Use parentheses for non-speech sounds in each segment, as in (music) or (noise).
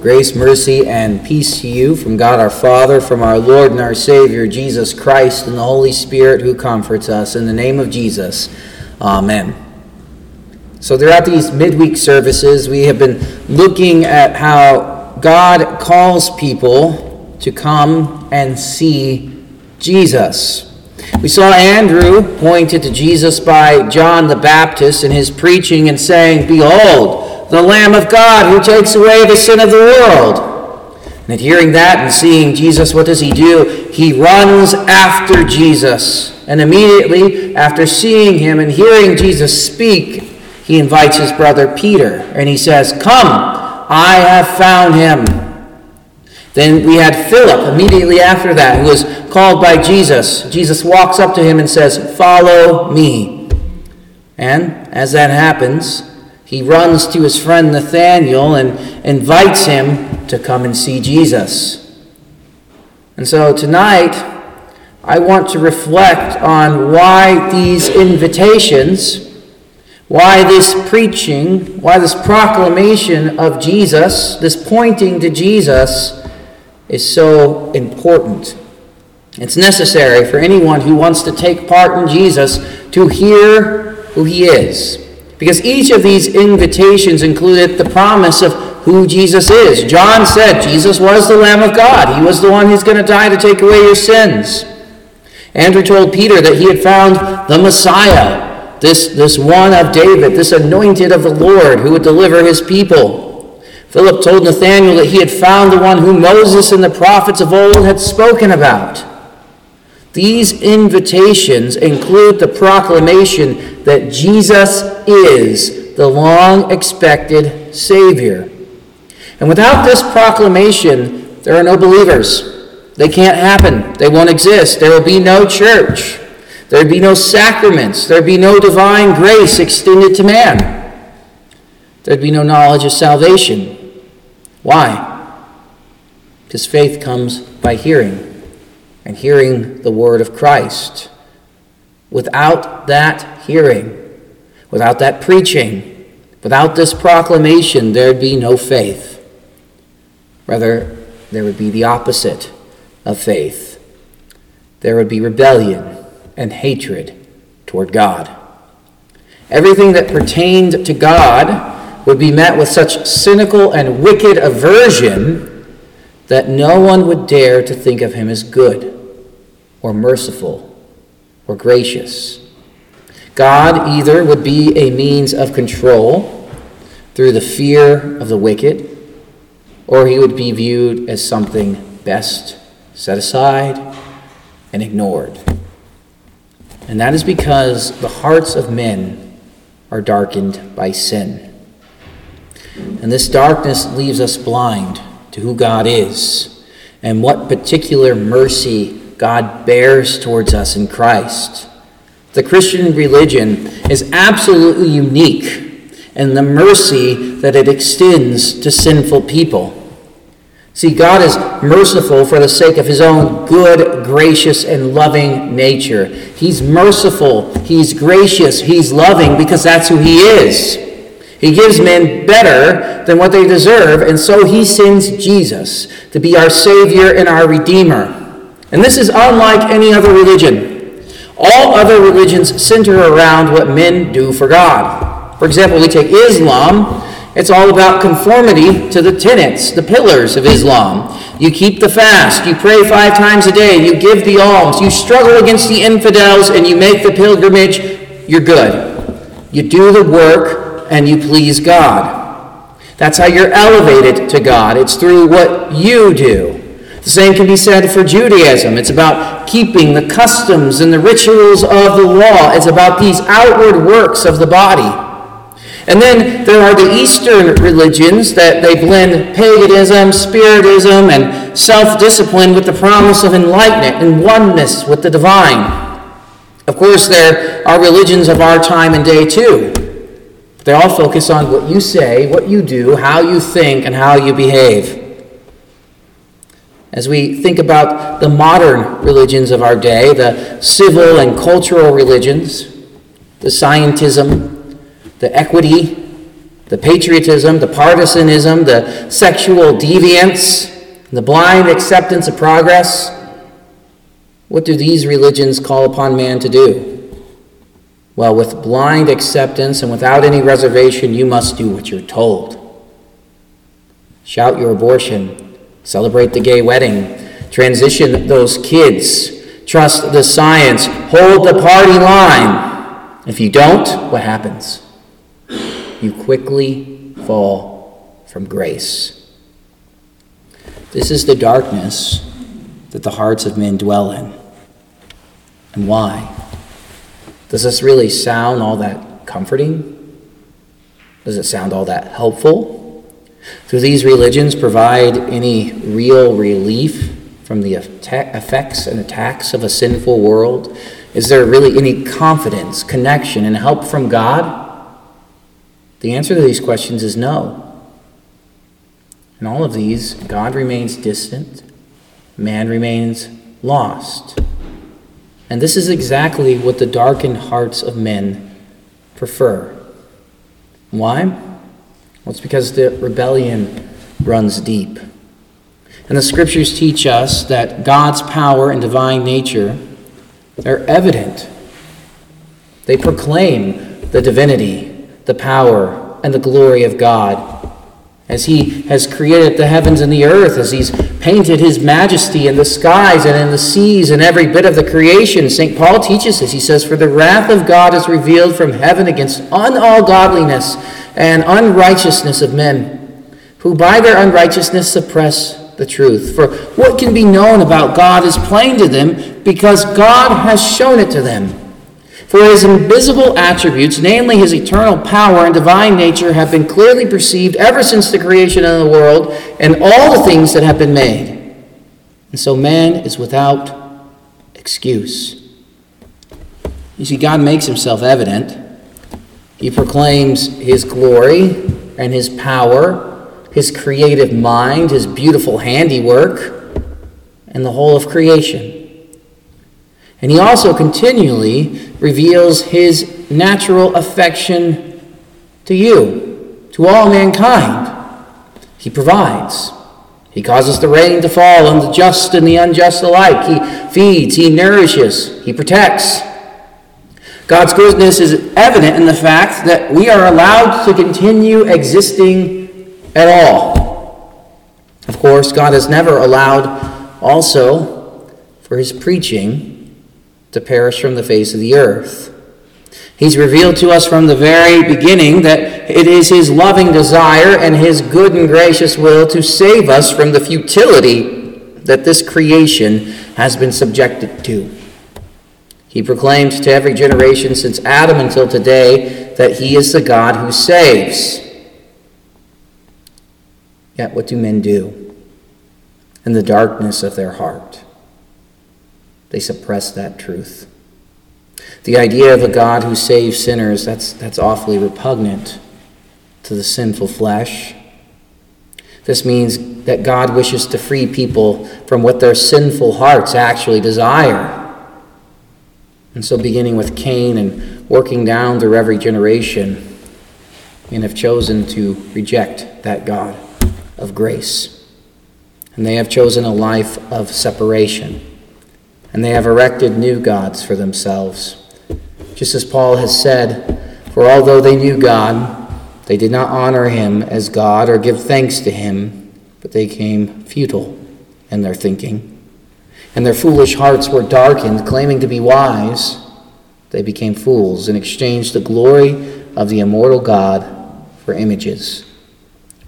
Grace, mercy, and peace to you from God our Father, from our Lord and our Savior, Jesus Christ, and the Holy Spirit who comforts us. In the name of Jesus, Amen. So, throughout these midweek services, we have been looking at how God calls people to come and see Jesus. We saw Andrew pointed to Jesus by John the Baptist in his preaching and saying, Behold, the Lamb of God who takes away the sin of the world. And hearing that and seeing Jesus, what does he do? He runs after Jesus. And immediately after seeing him and hearing Jesus speak, he invites his brother Peter and he says, Come, I have found him. Then we had Philip immediately after that, who was called by Jesus. Jesus walks up to him and says, Follow me. And as that happens, he runs to his friend Nathanael and invites him to come and see Jesus. And so tonight, I want to reflect on why these invitations, why this preaching, why this proclamation of Jesus, this pointing to Jesus, is so important. It's necessary for anyone who wants to take part in Jesus to hear who he is. Because each of these invitations included the promise of who Jesus is. John said Jesus was the Lamb of God, he was the one who's going to die to take away your sins. Andrew told Peter that he had found the Messiah, this, this one of David, this anointed of the Lord who would deliver his people. Philip told Nathanael that he had found the one whom Moses and the prophets of old had spoken about. These invitations include the proclamation that Jesus is the long expected Savior. And without this proclamation, there are no believers. They can't happen. They won't exist. There will be no church. There will be no sacraments. There will be no divine grace extended to man. There would be no knowledge of salvation. Why? Because faith comes by hearing, and hearing the word of Christ. Without that hearing, without that preaching, without this proclamation, there'd be no faith. Rather, there would be the opposite of faith. There would be rebellion and hatred toward God. Everything that pertained to God would be met with such cynical and wicked aversion that no one would dare to think of him as good or merciful or gracious. God either would be a means of control through the fear of the wicked, or he would be viewed as something best set aside and ignored. And that is because the hearts of men are darkened by sin. And this darkness leaves us blind to who God is and what particular mercy God bears towards us in Christ. The Christian religion is absolutely unique in the mercy that it extends to sinful people. See, God is merciful for the sake of his own good, gracious, and loving nature. He's merciful, he's gracious, he's loving because that's who he is. He gives men better than what they deserve, and so he sends Jesus to be our Savior and our Redeemer. And this is unlike any other religion. All other religions center around what men do for God. For example, we take Islam. It's all about conformity to the tenets, the pillars of Islam. You keep the fast, you pray five times a day, you give the alms, you struggle against the infidels, and you make the pilgrimage, you're good. You do the work and you please God. That's how you're elevated to God. It's through what you do. The same can be said for Judaism. It's about keeping the customs and the rituals of the law. It's about these outward works of the body. And then there are the Eastern religions that they blend paganism, spiritism, and self discipline with the promise of enlightenment and oneness with the divine. Of course, there are religions of our time and day too. They all focus on what you say, what you do, how you think, and how you behave. As we think about the modern religions of our day, the civil and cultural religions, the scientism, the equity, the patriotism, the partisanism, the sexual deviance, the blind acceptance of progress. What do these religions call upon man to do? Well, with blind acceptance and without any reservation, you must do what you're told. Shout your abortion, celebrate the gay wedding, transition those kids, trust the science, hold the party line. If you don't, what happens? You quickly fall from grace. This is the darkness that the hearts of men dwell in. And why? Does this really sound all that comforting? Does it sound all that helpful? Do these religions provide any real relief from the effects and attacks of a sinful world? Is there really any confidence, connection, and help from God? The answer to these questions is no. In all of these, God remains distant, man remains lost. And this is exactly what the darkened hearts of men prefer. Why? Well, it's because the rebellion runs deep. And the scriptures teach us that God's power and divine nature are evident. They proclaim the divinity, the power, and the glory of God as he has created the heavens and the earth, as he's painted his majesty in the skies and in the seas and every bit of the creation. St. Paul teaches us. He says, For the wrath of God is revealed from heaven against all godliness and unrighteousness of men, who by their unrighteousness suppress the truth. For what can be known about God is plain to them because God has shown it to them. For his invisible attributes, namely his eternal power and divine nature, have been clearly perceived ever since the creation of the world and all the things that have been made. And so man is without excuse. You see, God makes himself evident. He proclaims his glory and his power, his creative mind, his beautiful handiwork, and the whole of creation. And he also continually reveals his natural affection to you, to all mankind. He provides. He causes the rain to fall on the just and the unjust alike. He feeds, he nourishes, he protects. God's goodness is evident in the fact that we are allowed to continue existing at all. Of course, God has never allowed also for his preaching to perish from the face of the earth. He's revealed to us from the very beginning that it is His loving desire and His good and gracious will to save us from the futility that this creation has been subjected to. He proclaimed to every generation since Adam until today that He is the God who saves. Yet, what do men do in the darkness of their heart? They suppress that truth. The idea of a God who saves sinners, that's, that's awfully repugnant to the sinful flesh. This means that God wishes to free people from what their sinful hearts actually desire. And so, beginning with Cain and working down through every generation, men have chosen to reject that God of grace. And they have chosen a life of separation and they have erected new gods for themselves. Just as Paul has said, For although they knew God, they did not honor him as God or give thanks to him, but they came futile in their thinking. And their foolish hearts were darkened, claiming to be wise. They became fools and exchanged the glory of the immortal God for images,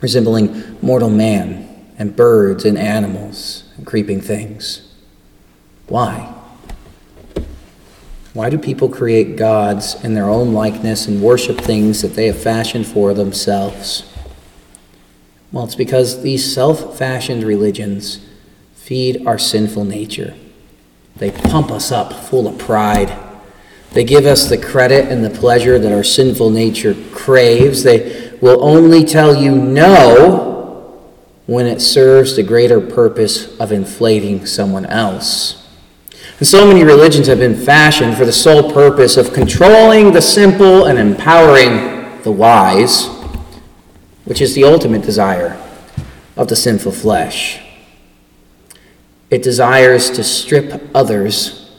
resembling mortal man and birds and animals and creeping things. Why? Why do people create gods in their own likeness and worship things that they have fashioned for themselves? Well, it's because these self fashioned religions feed our sinful nature. They pump us up full of pride. They give us the credit and the pleasure that our sinful nature craves. They will only tell you no when it serves the greater purpose of inflating someone else. And so many religions have been fashioned for the sole purpose of controlling the simple and empowering the wise. which is the ultimate desire of the sinful flesh. It desires to strip others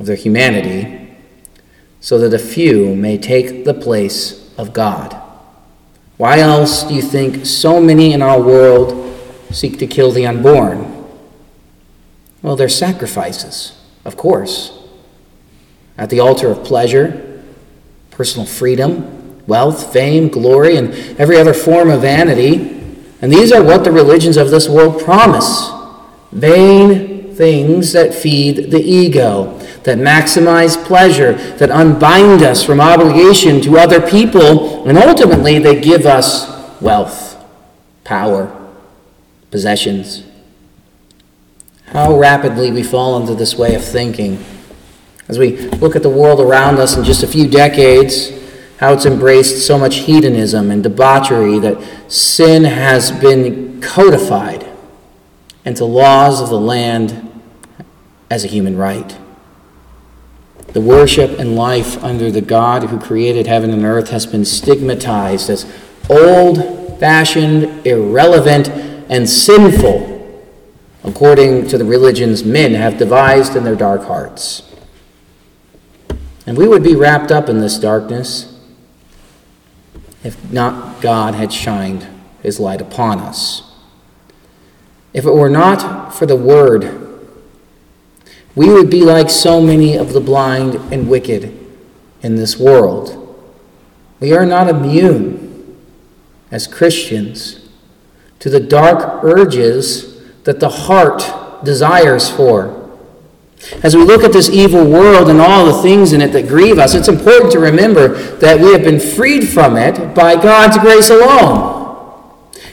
of their humanity so that a few may take the place of God. Why else do you think so many in our world seek to kill the unborn? Well, they're sacrifices, of course. At the altar of pleasure, personal freedom, wealth, fame, glory, and every other form of vanity. And these are what the religions of this world promise vain things that feed the ego, that maximize pleasure, that unbind us from obligation to other people, and ultimately they give us wealth, power, possessions. How rapidly we fall into this way of thinking. As we look at the world around us in just a few decades, how it's embraced so much hedonism and debauchery that sin has been codified into laws of the land as a human right. The worship and life under the God who created heaven and earth has been stigmatized as old fashioned, irrelevant, and sinful, according to the religions men have devised in their dark hearts. And we would be wrapped up in this darkness if not God had shined his light upon us. If it were not for the Word, we would be like so many of the blind and wicked in this world. We are not immune as Christians to the dark urges that the heart desires for. As we look at this evil world and all the things in it that grieve us, it's important to remember that we have been freed from it by God's grace alone.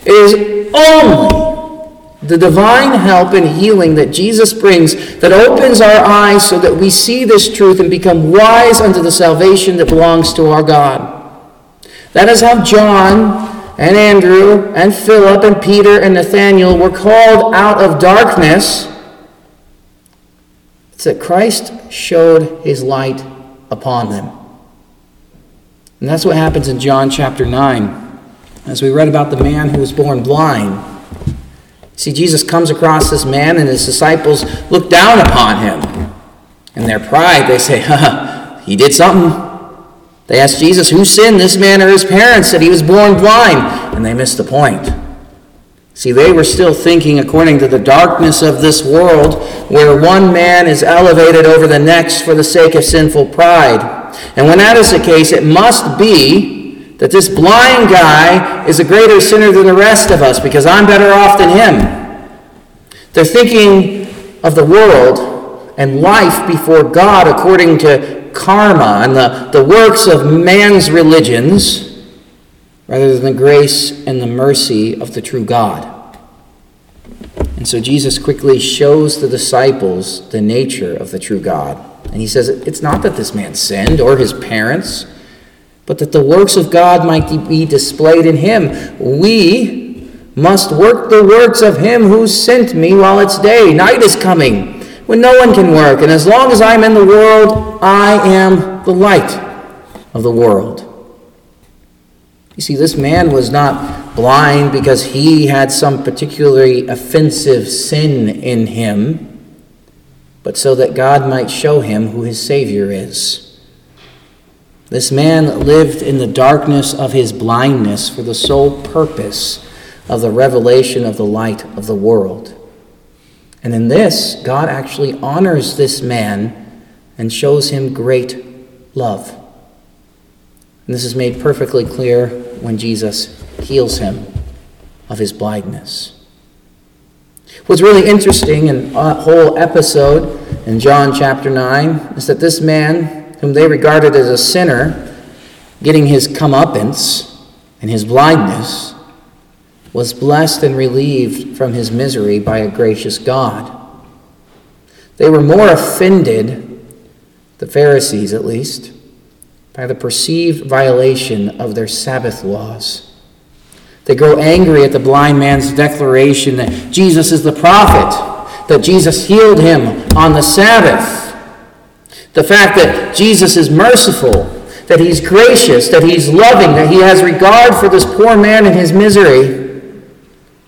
It is only the divine help and healing that Jesus brings that opens our eyes so that we see this truth and become wise unto the salvation that belongs to our God. That is how John and Andrew and Philip and Peter and Nathaniel were called out of darkness. It's that Christ showed his light upon them. And that's what happens in John chapter 9. As we read about the man who was born blind See, Jesus comes across this man, and his disciples look down upon him. In their pride, they say, (laughs) ha, he did something. They ask Jesus, Who sinned, this man or his parents, that he was born blind? And they miss the point. See, they were still thinking according to the darkness of this world, where one man is elevated over the next for the sake of sinful pride. And when that is the case, it must be that this blind guy is a greater sinner than the rest of us because I'm better off than him. They're thinking of the world and life before God according to karma and the, the works of man's religions rather than the grace and the mercy of the true God. And so Jesus quickly shows the disciples the nature of the true God. And he says, It's not that this man sinned or his parents but that the works of God might be displayed in him. We must work the works of him who sent me while it's day. Night is coming when no one can work, and as long as I'm in the world, I am the light of the world. You see, this man was not blind because he had some particularly offensive sin in him, but so that God might show him who his Savior is. This man lived in the darkness of his blindness for the sole purpose of the revelation of the light of the world. And in this, God actually honors this man and shows him great love. And this is made perfectly clear when Jesus heals him of his blindness. What's really interesting in a whole episode in John chapter 9 is that this man whom they regarded as a sinner, getting his comeuppance and his blindness, was blessed and relieved from his misery by a gracious God. They were more offended, the Pharisees at least, by the perceived violation of their Sabbath laws. They grow angry at the blind man's declaration that Jesus is the prophet, that Jesus healed him on the Sabbath. The fact that Jesus is merciful that he's gracious, that he's loving, that he has regard for this poor man in his misery,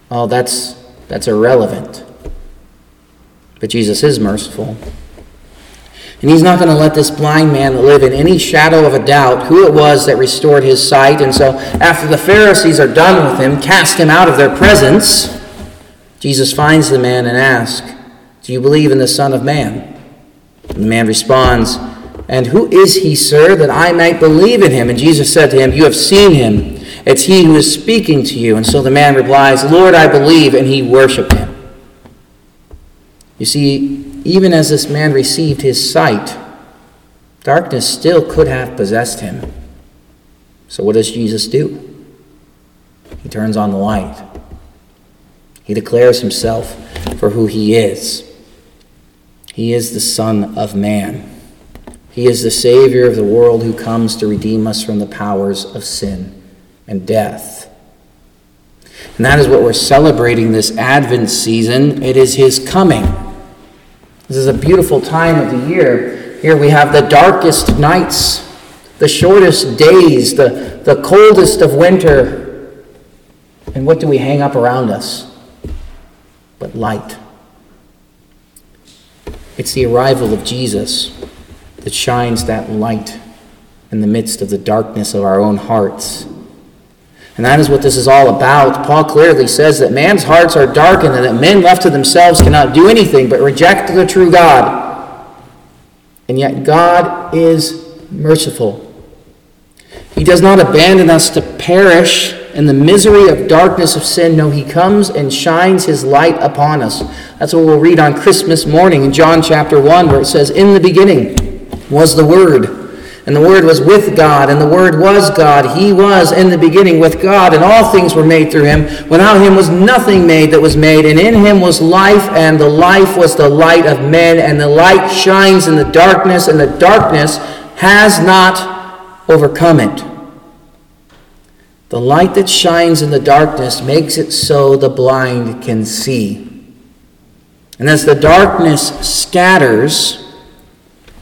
oh, that's, that's irrelevant. But Jesus is merciful. And he's not going to let this blind man live in any shadow of a doubt who it was that restored his sight. And so, after the Pharisees are done with him, cast him out of their presence, Jesus finds the man and asks, Do you believe in the Son of Man? And the man responds, And who is he, sir, that I might believe in him? And Jesus said to him, You have seen him. It's he who is speaking to you. And so the man replies, Lord, I believe. And he worshiped him. You see, even as this man received his sight, darkness still could have possessed him. So what does Jesus do? He turns on the light. He declares himself for who he is. He is the Son of Man. He is the Savior of the world who comes to redeem us from the powers of sin and death. And that is what we're celebrating this Advent season. It is His coming. This is a beautiful time of the year. Here we have the darkest nights, the shortest days, the, the coldest of winter. And what do we hang up around us? But light. It's the arrival of Jesus that shines that light in the midst of the darkness of our own hearts. And that is what this is all about. Paul clearly says that man's hearts are darkened and that men left to themselves cannot do anything but reject the true God. And yet God is merciful. He does not abandon us to perish in the misery of darkness of sin. No, He comes and shines His light upon us. That's what we'll read on Christmas morning in John chapter 1, where it says, In the beginning was the Word and the Word was with God, and the Word was God. He was in the beginning with God, and all things were made through him. Without him was nothing made that was made, and in him was life, and the life was the light of men, and the light shines in the darkness, and the darkness has not overcome it. The light that shines in the darkness makes it so the blind can see. And as the darkness scatters,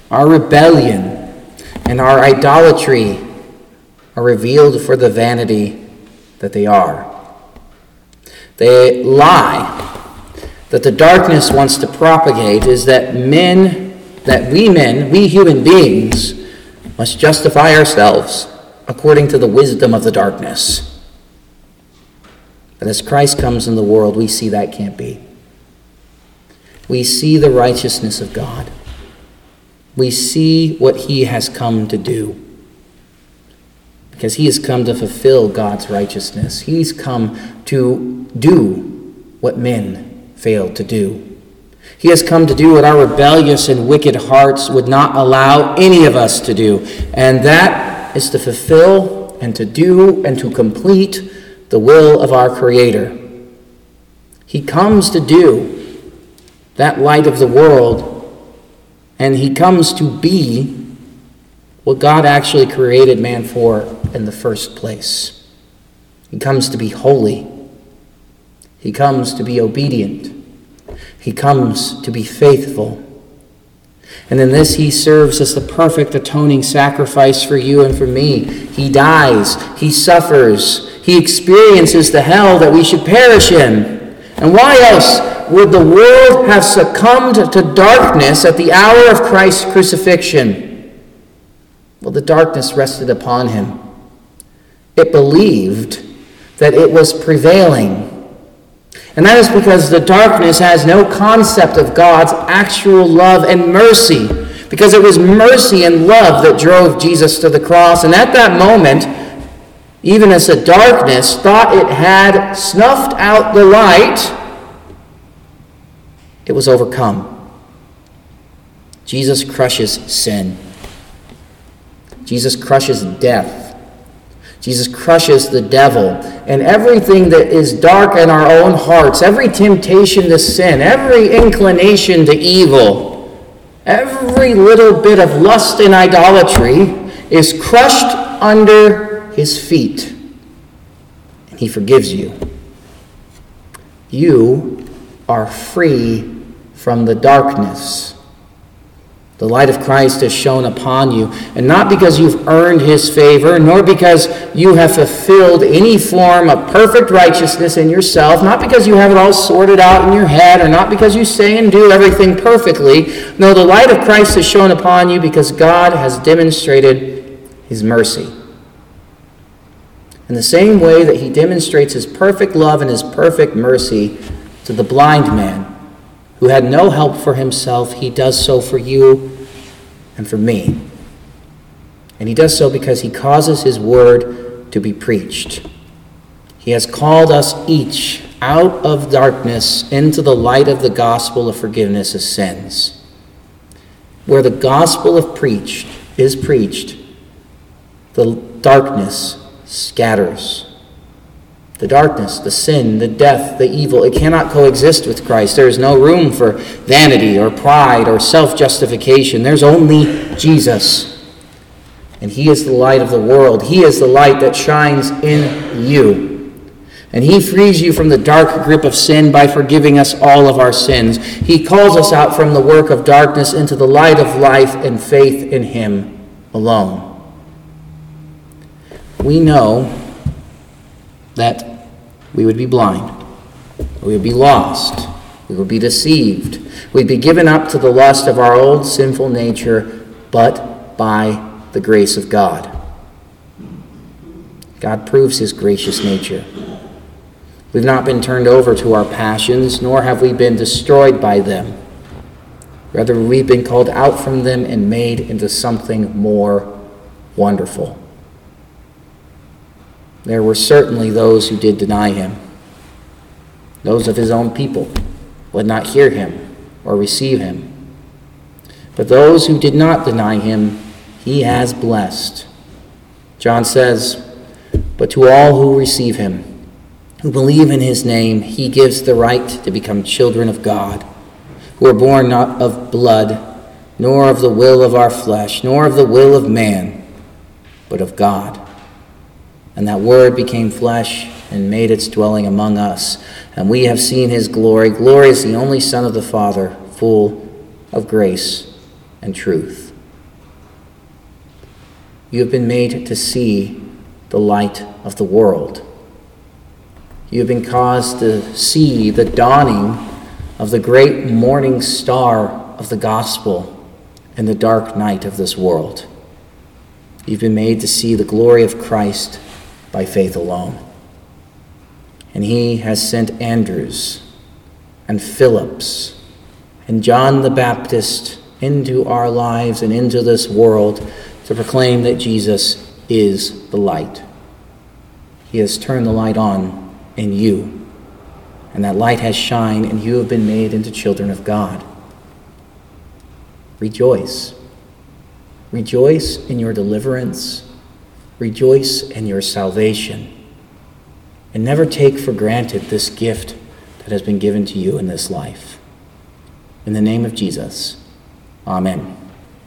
our rebellion, and our idolatry are revealed for the vanity that they are. The lie that the darkness wants to propagate is that men, that we men, we human beings, must justify ourselves according to the wisdom of the darkness. But as Christ comes in the world, we see that can't be. We see the righteousness of God we see what he has come to do. Because he has come to fulfill God's righteousness. He's come to do what men failed to do. He has come to do what our rebellious and wicked hearts would not allow any of us to do, and that is to fulfill and to do and to complete the will of our Creator. He comes to do that light of the world and he comes to be what God actually created man for in the first place. He comes to be holy. He comes to be obedient. He comes to be faithful. And in this, he serves as the perfect atoning sacrifice for you and for me. He dies, he suffers, he experiences the hell that we should perish in. And why else would the world have succumbed to darkness at the hour of Christ's crucifixion? Well, the darkness rested upon him. It believed that it was prevailing. And that is because the darkness has no concept of God's actual love and mercy, because it was mercy and love that drove Jesus to the cross. And at that moment, even as the darkness thought it had snuffed out the light, it was overcome. Jesus crushes sin. Jesus crushes death. Jesus crushes the devil and everything that is dark in our own hearts, every temptation to sin, every inclination to evil, every little bit of lust and idolatry is crushed under his feet. And he forgives you. You are free from the darkness. The light of Christ has shone upon you, and not because you've earned his favor, nor because you have fulfilled any form of perfect righteousness in yourself, not because you have it all sorted out in your head, or not because you say and do everything perfectly. No, the light of Christ has shone upon you because God has demonstrated his mercy. In the same way that he demonstrates his perfect love and his perfect mercy to the blind man who had no help for himself, he does so for you and for me. And he does so because he causes his word to be preached. He has called us each out of darkness into the light of the gospel of forgiveness of sins. Where the gospel of preached is preached, the darkness scatters. The darkness, the sin, the death, the evil, it cannot coexist with Christ. There is no room for vanity or pride or self justification. There's only Jesus. And He is the light of the world. He is the light that shines in you. And He frees you from the dark grip of sin by forgiving us all of our sins. He calls us out from the work of darkness into the light of life and faith in Him alone. We know that we would be blind, we would be lost, we would be deceived, we'd be given up to the lust of our old sinful nature, but by the grace of God. God proves his gracious nature. We've not been turned over to our passions, nor have we been destroyed by them. Rather, we've been called out from them and made into something more wonderful. There were certainly those who did deny him. Those of his own people would not hear him or receive him. But those who did not deny him, he has blessed. John says, But to all who receive him, who believe in his name, he gives the right to become children of God, who are born not of blood, nor of the will of our flesh, nor of the will of man, but of God. And that word became flesh and made its dwelling among us. And we have seen his glory. Glory is the only Son of the Father, full of grace and truth. You have been made to see the light of the world. You have been caused to see the dawning of the great morning star of the gospel in the dark night of this world. You've been made to see the glory of Christ by faith alone. And he has sent Andrews and Phillips and John the Baptist into our lives and into this world to proclaim that Jesus is the light. He has turned the light on in you, and that light has shined, and you have been made into children of God. Rejoice. Rejoice in your deliverance Rejoice in your salvation. And never take for granted this gift that has been given to you in this life. In the name of Jesus, amen.